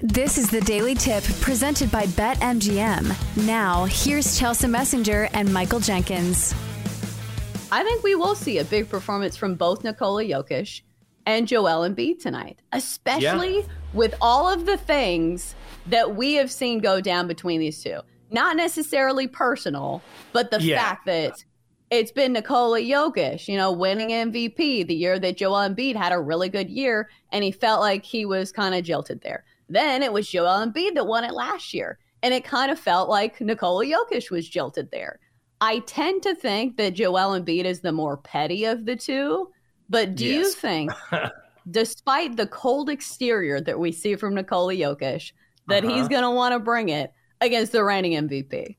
This is the Daily Tip presented by BetMGM. Now, here's Chelsa Messinger and Michael Jenkins. I think we will see a big performance from both Nikola Jokic and Joel Embiid tonight, especially yeah. with all of the things that we have seen go down between these two. Not necessarily personal, but the yeah. fact that it's been Nikola Jokic, you know, winning MVP the year that Joel Embiid had a really good year and he felt like he was kind of jilted there. Then it was Joel Embiid that won it last year. And it kind of felt like Nikola Jokic was jilted there. I tend to think that Joel Embiid is the more petty of the two. But do yes. you think, despite the cold exterior that we see from Nikola Jokic, that uh-huh. he's going to want to bring it against the reigning MVP?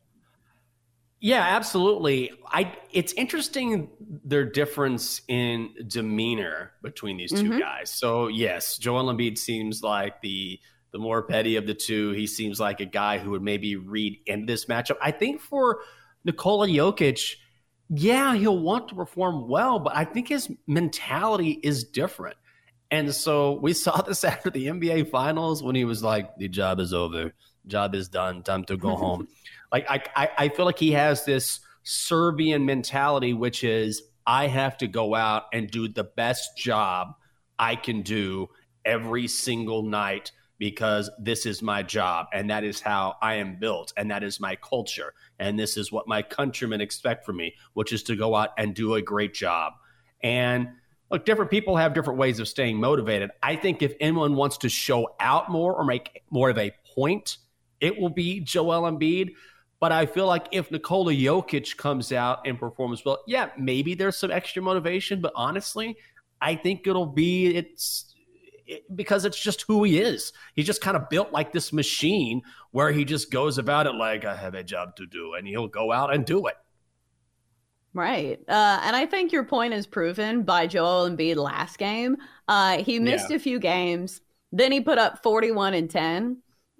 Yeah, absolutely. I it's interesting their difference in demeanor between these 2 mm-hmm. guys. So yes, Joel Embiid seems like the the more petty of the two. He seems like a guy who would maybe read into this matchup. I think for Nikola Jokic, yeah, he'll want to perform well, but I think his mentality is different. And so we saw this after the NBA finals when he was like, the job is over, job is done, time to go home. Like I, I feel like he has this Serbian mentality, which is I have to go out and do the best job I can do every single night because this is my job and that is how I am built and that is my culture and this is what my countrymen expect from me, which is to go out and do a great job. And look, different people have different ways of staying motivated. I think if anyone wants to show out more or make more of a point, it will be Joel Embiid. But I feel like if Nikola Jokic comes out and performs well, yeah, maybe there's some extra motivation. But honestly, I think it'll be it's it, because it's just who he is. He's just kind of built like this machine where he just goes about it like I have a job to do, and he'll go out and do it. Right. Uh, and I think your point is proven by Joel Embiid last game. Uh, he missed yeah. a few games. Then he put up 41 and 10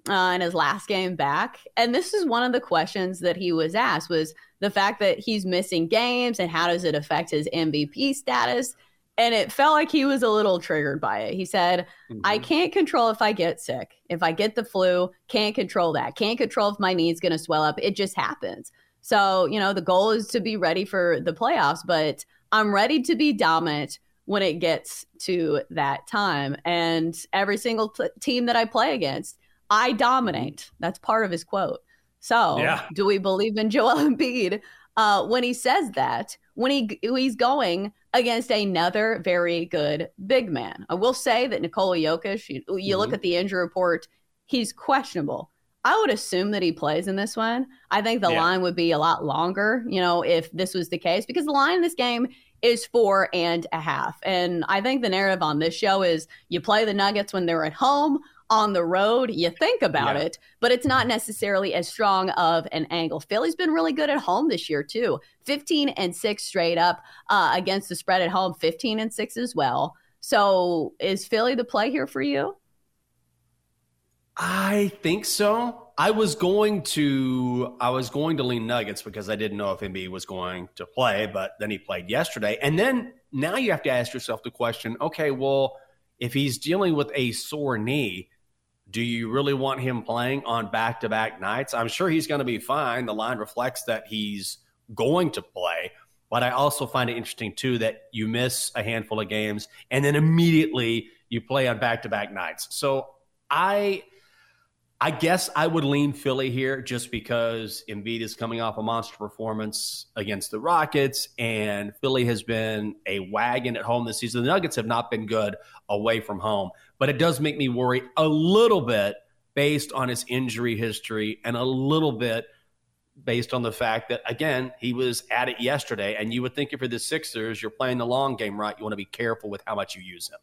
uh, in his last game back. And this is one of the questions that he was asked was the fact that he's missing games and how does it affect his MVP status? And it felt like he was a little triggered by it. He said, mm-hmm. I can't control if I get sick. If I get the flu, can't control that. Can't control if my knee's going to swell up. It just happens. So, you know, the goal is to be ready for the playoffs, but I'm ready to be dominant when it gets to that time. And every single t- team that I play against, I dominate. That's part of his quote. So, yeah. do we believe in Joel Embiid uh, when he says that? When he he's going against another very good big man. I will say that Nikola Jokic. You, you mm-hmm. look at the injury report; he's questionable. I would assume that he plays in this one. I think the yeah. line would be a lot longer, you know, if this was the case, because the line in this game is four and a half. And I think the narrative on this show is you play the Nuggets when they're at home on the road, you think about yeah. it, but it's not necessarily as strong of an angle. Philly's been really good at home this year, too 15 and 6 straight up uh, against the spread at home, 15 and 6 as well. So is Philly the play here for you? I think so. I was going to I was going to lean Nuggets because I didn't know if Embiid was going to play, but then he played yesterday. And then now you have to ask yourself the question, okay, well, if he's dealing with a sore knee, do you really want him playing on back to back nights? I'm sure he's going to be fine. The line reflects that he's going to play. But I also find it interesting, too, that you miss a handful of games and then immediately you play on back to back nights. So I. I guess I would lean Philly here just because Embiid is coming off a monster performance against the Rockets, and Philly has been a wagon at home this season. The Nuggets have not been good away from home, but it does make me worry a little bit based on his injury history and a little bit based on the fact that, again, he was at it yesterday. And you would think if you're the Sixers, you're playing the long game right. You want to be careful with how much you use him.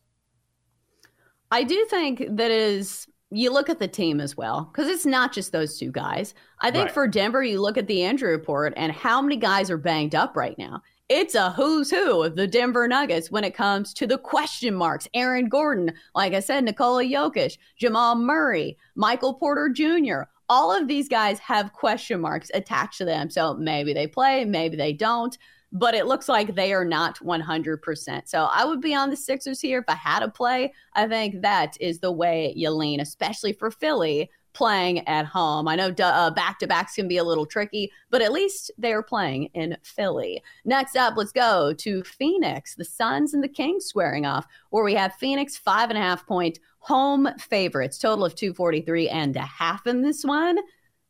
I do think that is you look at the team as well because it's not just those two guys. I think right. for Denver, you look at the injury report and how many guys are banged up right now. It's a who's who of the Denver Nuggets when it comes to the question marks. Aaron Gordon, like I said, Nikola Jokic, Jamal Murray, Michael Porter Jr. All of these guys have question marks attached to them. So maybe they play, maybe they don't. But it looks like they are not 100%. So I would be on the Sixers here if I had to play. I think that is the way you lean, especially for Philly playing at home. I know uh, back to backs can be a little tricky, but at least they're playing in Philly. Next up, let's go to Phoenix. The Suns and the Kings squaring off, where we have Phoenix five and a half point home favorites, total of 243 and a half in this one.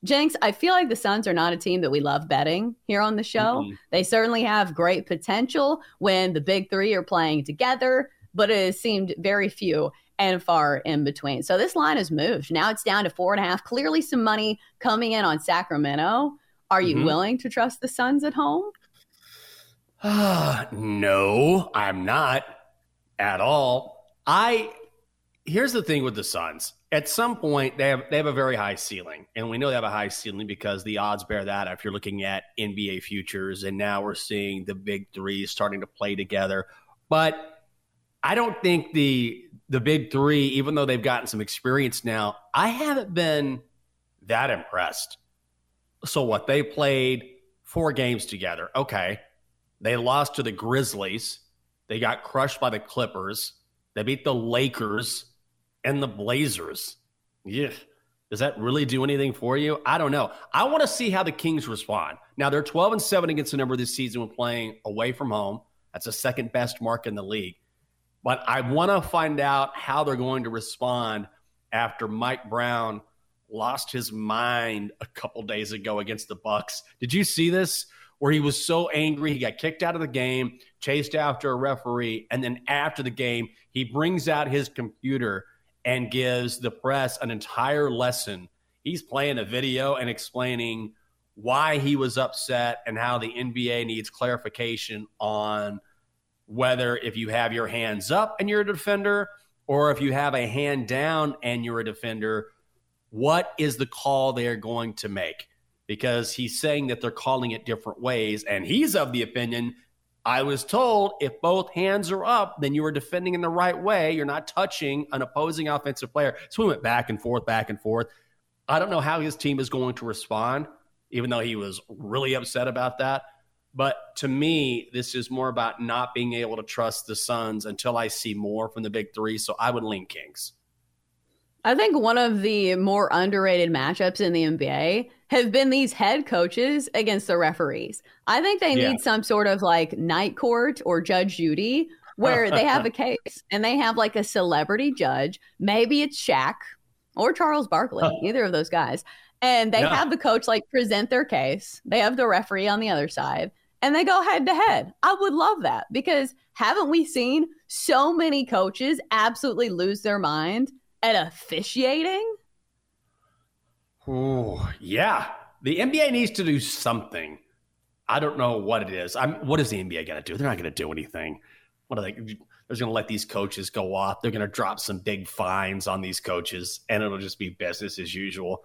Jenks, I feel like the Suns are not a team that we love betting here on the show. Mm-hmm. They certainly have great potential when the big three are playing together, but it has seemed very few and far in between. So this line has moved. Now it's down to four and a half. Clearly, some money coming in on Sacramento. Are you mm-hmm. willing to trust the Suns at home? Uh, no, I'm not at all. I here's the thing with the Suns at some point they have they have a very high ceiling, and we know they have a high ceiling because the odds bear that. If you're looking at NBA futures, and now we're seeing the big three starting to play together, but I don't think the the big three, even though they've gotten some experience now, I haven't been that impressed. So what they played four games together. Okay. They lost to the Grizzlies. They got crushed by the Clippers. They beat the Lakers and the Blazers. Yeah. Does that really do anything for you? I don't know. I want to see how the Kings respond. Now they're 12 and 7 against the number this season when playing away from home. That's the second best mark in the league. But I want to find out how they're going to respond after Mike Brown lost his mind a couple days ago against the Bucks. Did you see this? Where he was so angry, he got kicked out of the game, chased after a referee, and then after the game, he brings out his computer and gives the press an entire lesson. He's playing a video and explaining why he was upset and how the NBA needs clarification on whether if you have your hands up and you're a defender or if you have a hand down and you're a defender, what is the call they're going to make? Because he's saying that they're calling it different ways. And he's of the opinion I was told if both hands are up, then you are defending in the right way. You're not touching an opposing offensive player. So we went back and forth, back and forth. I don't know how his team is going to respond, even though he was really upset about that. But to me, this is more about not being able to trust the Suns until I see more from the big three. So I would lean Kings. I think one of the more underrated matchups in the NBA have been these head coaches against the referees. I think they yeah. need some sort of like night court or Judge Judy where they have a case and they have like a celebrity judge. Maybe it's Shaq or Charles Barkley, either of those guys. And they have the coach like present their case. They have the referee on the other side and they go head to head. I would love that because haven't we seen so many coaches absolutely lose their mind at officiating? Oh, yeah. The NBA needs to do something. I don't know what it is. I'm, what is the NBA going to do? They're not going to do anything. What are they? They're going to let these coaches go off. They're going to drop some big fines on these coaches, and it'll just be business as usual.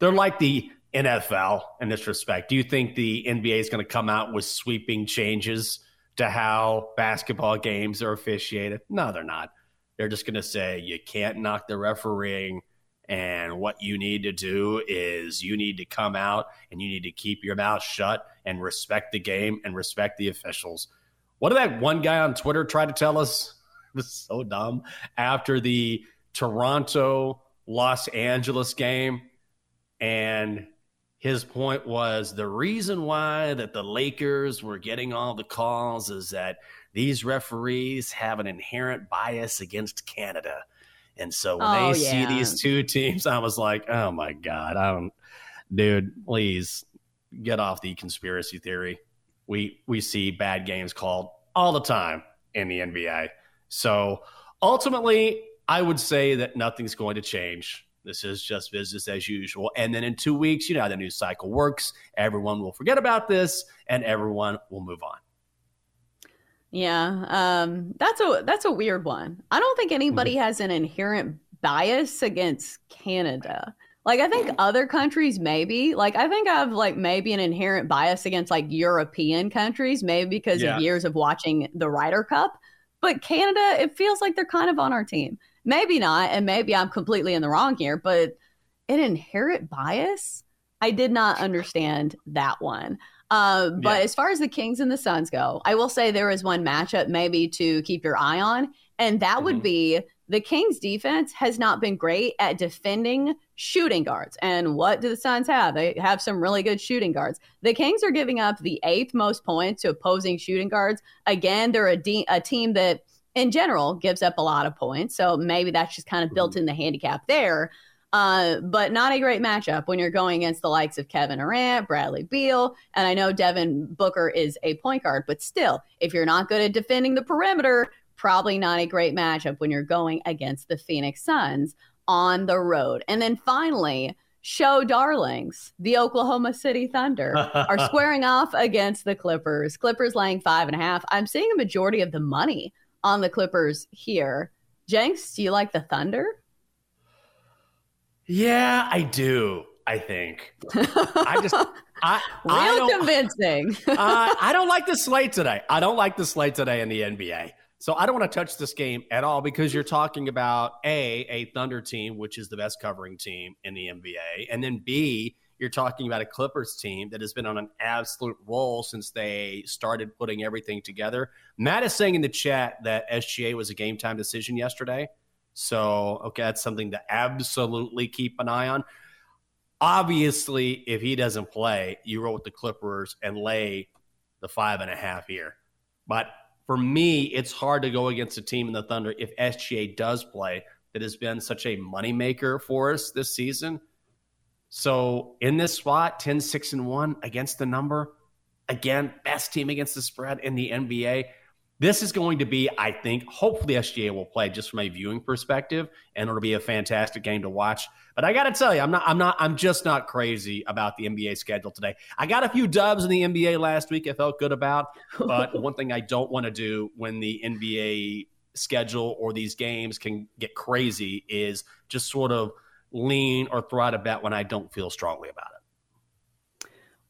They're like the NFL in this respect. Do you think the NBA is going to come out with sweeping changes to how basketball games are officiated? No, they're not. They're just going to say you can't knock the refereeing and what you need to do is you need to come out and you need to keep your mouth shut and respect the game and respect the officials. What did that one guy on Twitter try to tell us? It was so dumb. After the Toronto Los Angeles game, and his point was the reason why that the Lakers were getting all the calls is that these referees have an inherent bias against Canada. And so when oh, they yeah. see these two teams, I was like, oh my God, I don't, dude, please get off the conspiracy theory. We, we see bad games called all the time in the NBA. So ultimately, I would say that nothing's going to change. This is just business as usual. And then in two weeks, you know how the news cycle works. Everyone will forget about this and everyone will move on. Yeah, um, that's a that's a weird one. I don't think anybody mm-hmm. has an inherent bias against Canada. Like I think other countries maybe. Like I think I've like maybe an inherent bias against like European countries, maybe because yeah. of years of watching the Ryder Cup. But Canada, it feels like they're kind of on our team. Maybe not, and maybe I'm completely in the wrong here, but an inherent bias, I did not understand that one. Uh, but yeah. as far as the Kings and the Suns go, I will say there is one matchup maybe to keep your eye on, and that mm-hmm. would be the Kings defense has not been great at defending shooting guards. And what do the Suns have? They have some really good shooting guards. The Kings are giving up the eighth most points to opposing shooting guards. Again, they're a, de- a team that in general gives up a lot of points. So maybe that's just kind of built mm-hmm. in the handicap there. Uh, but not a great matchup when you're going against the likes of Kevin Durant, Bradley Beal, and I know Devin Booker is a point guard, but still, if you're not good at defending the perimeter, probably not a great matchup when you're going against the Phoenix Suns on the road. And then finally, show darlings, the Oklahoma City Thunder are squaring off against the Clippers. Clippers laying five and a half. I'm seeing a majority of the money on the Clippers here. Jenks, do you like the Thunder? Yeah, I do. I think. I just I, real I convincing. uh, I don't like the slate today. I don't like the slate today in the NBA. So I don't want to touch this game at all because you're talking about A, a Thunder team, which is the best covering team in the NBA, and then B, you're talking about a Clippers team that has been on an absolute roll since they started putting everything together. Matt is saying in the chat that SGA was a game time decision yesterday. So, okay, that's something to absolutely keep an eye on. Obviously, if he doesn't play, you roll with the Clippers and lay the five and a half here. But for me, it's hard to go against a team in the Thunder if SGA does play that has been such a moneymaker for us this season. So in this spot, 10, 6, and 1 against the number, again, best team against the spread in the NBA. This is going to be, I think, hopefully SGA will play just from a viewing perspective, and it'll be a fantastic game to watch. But I got to tell you, I'm not, I'm not, I'm just not crazy about the NBA schedule today. I got a few dubs in the NBA last week. I felt good about, but one thing I don't want to do when the NBA schedule or these games can get crazy is just sort of lean or throw out a bet when I don't feel strongly about it.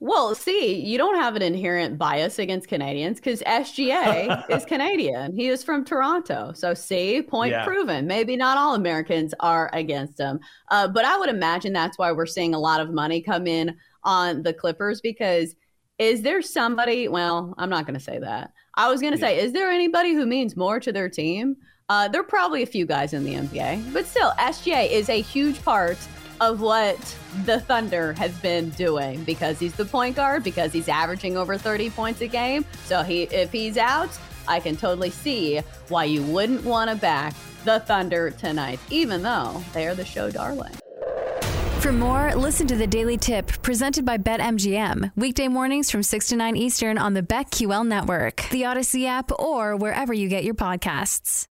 Well, see, you don't have an inherent bias against Canadians because SGA is Canadian. He is from Toronto. So, see, point yeah. proven. Maybe not all Americans are against him. Uh, but I would imagine that's why we're seeing a lot of money come in on the Clippers because is there somebody? Well, I'm not going to say that. I was going to yeah. say, is there anybody who means more to their team? Uh, there are probably a few guys in the NBA, but still, SGA is a huge part of what the Thunder has been doing because he's the point guard, because he's averaging over 30 points a game. So he if he's out, I can totally see why you wouldn't want to back the Thunder tonight, even though they are the show darling. For more, listen to the Daily Tip presented by BetMGM. Weekday mornings from 6 to 9 Eastern on the BetQL network, the Audacy app, or wherever you get your podcasts.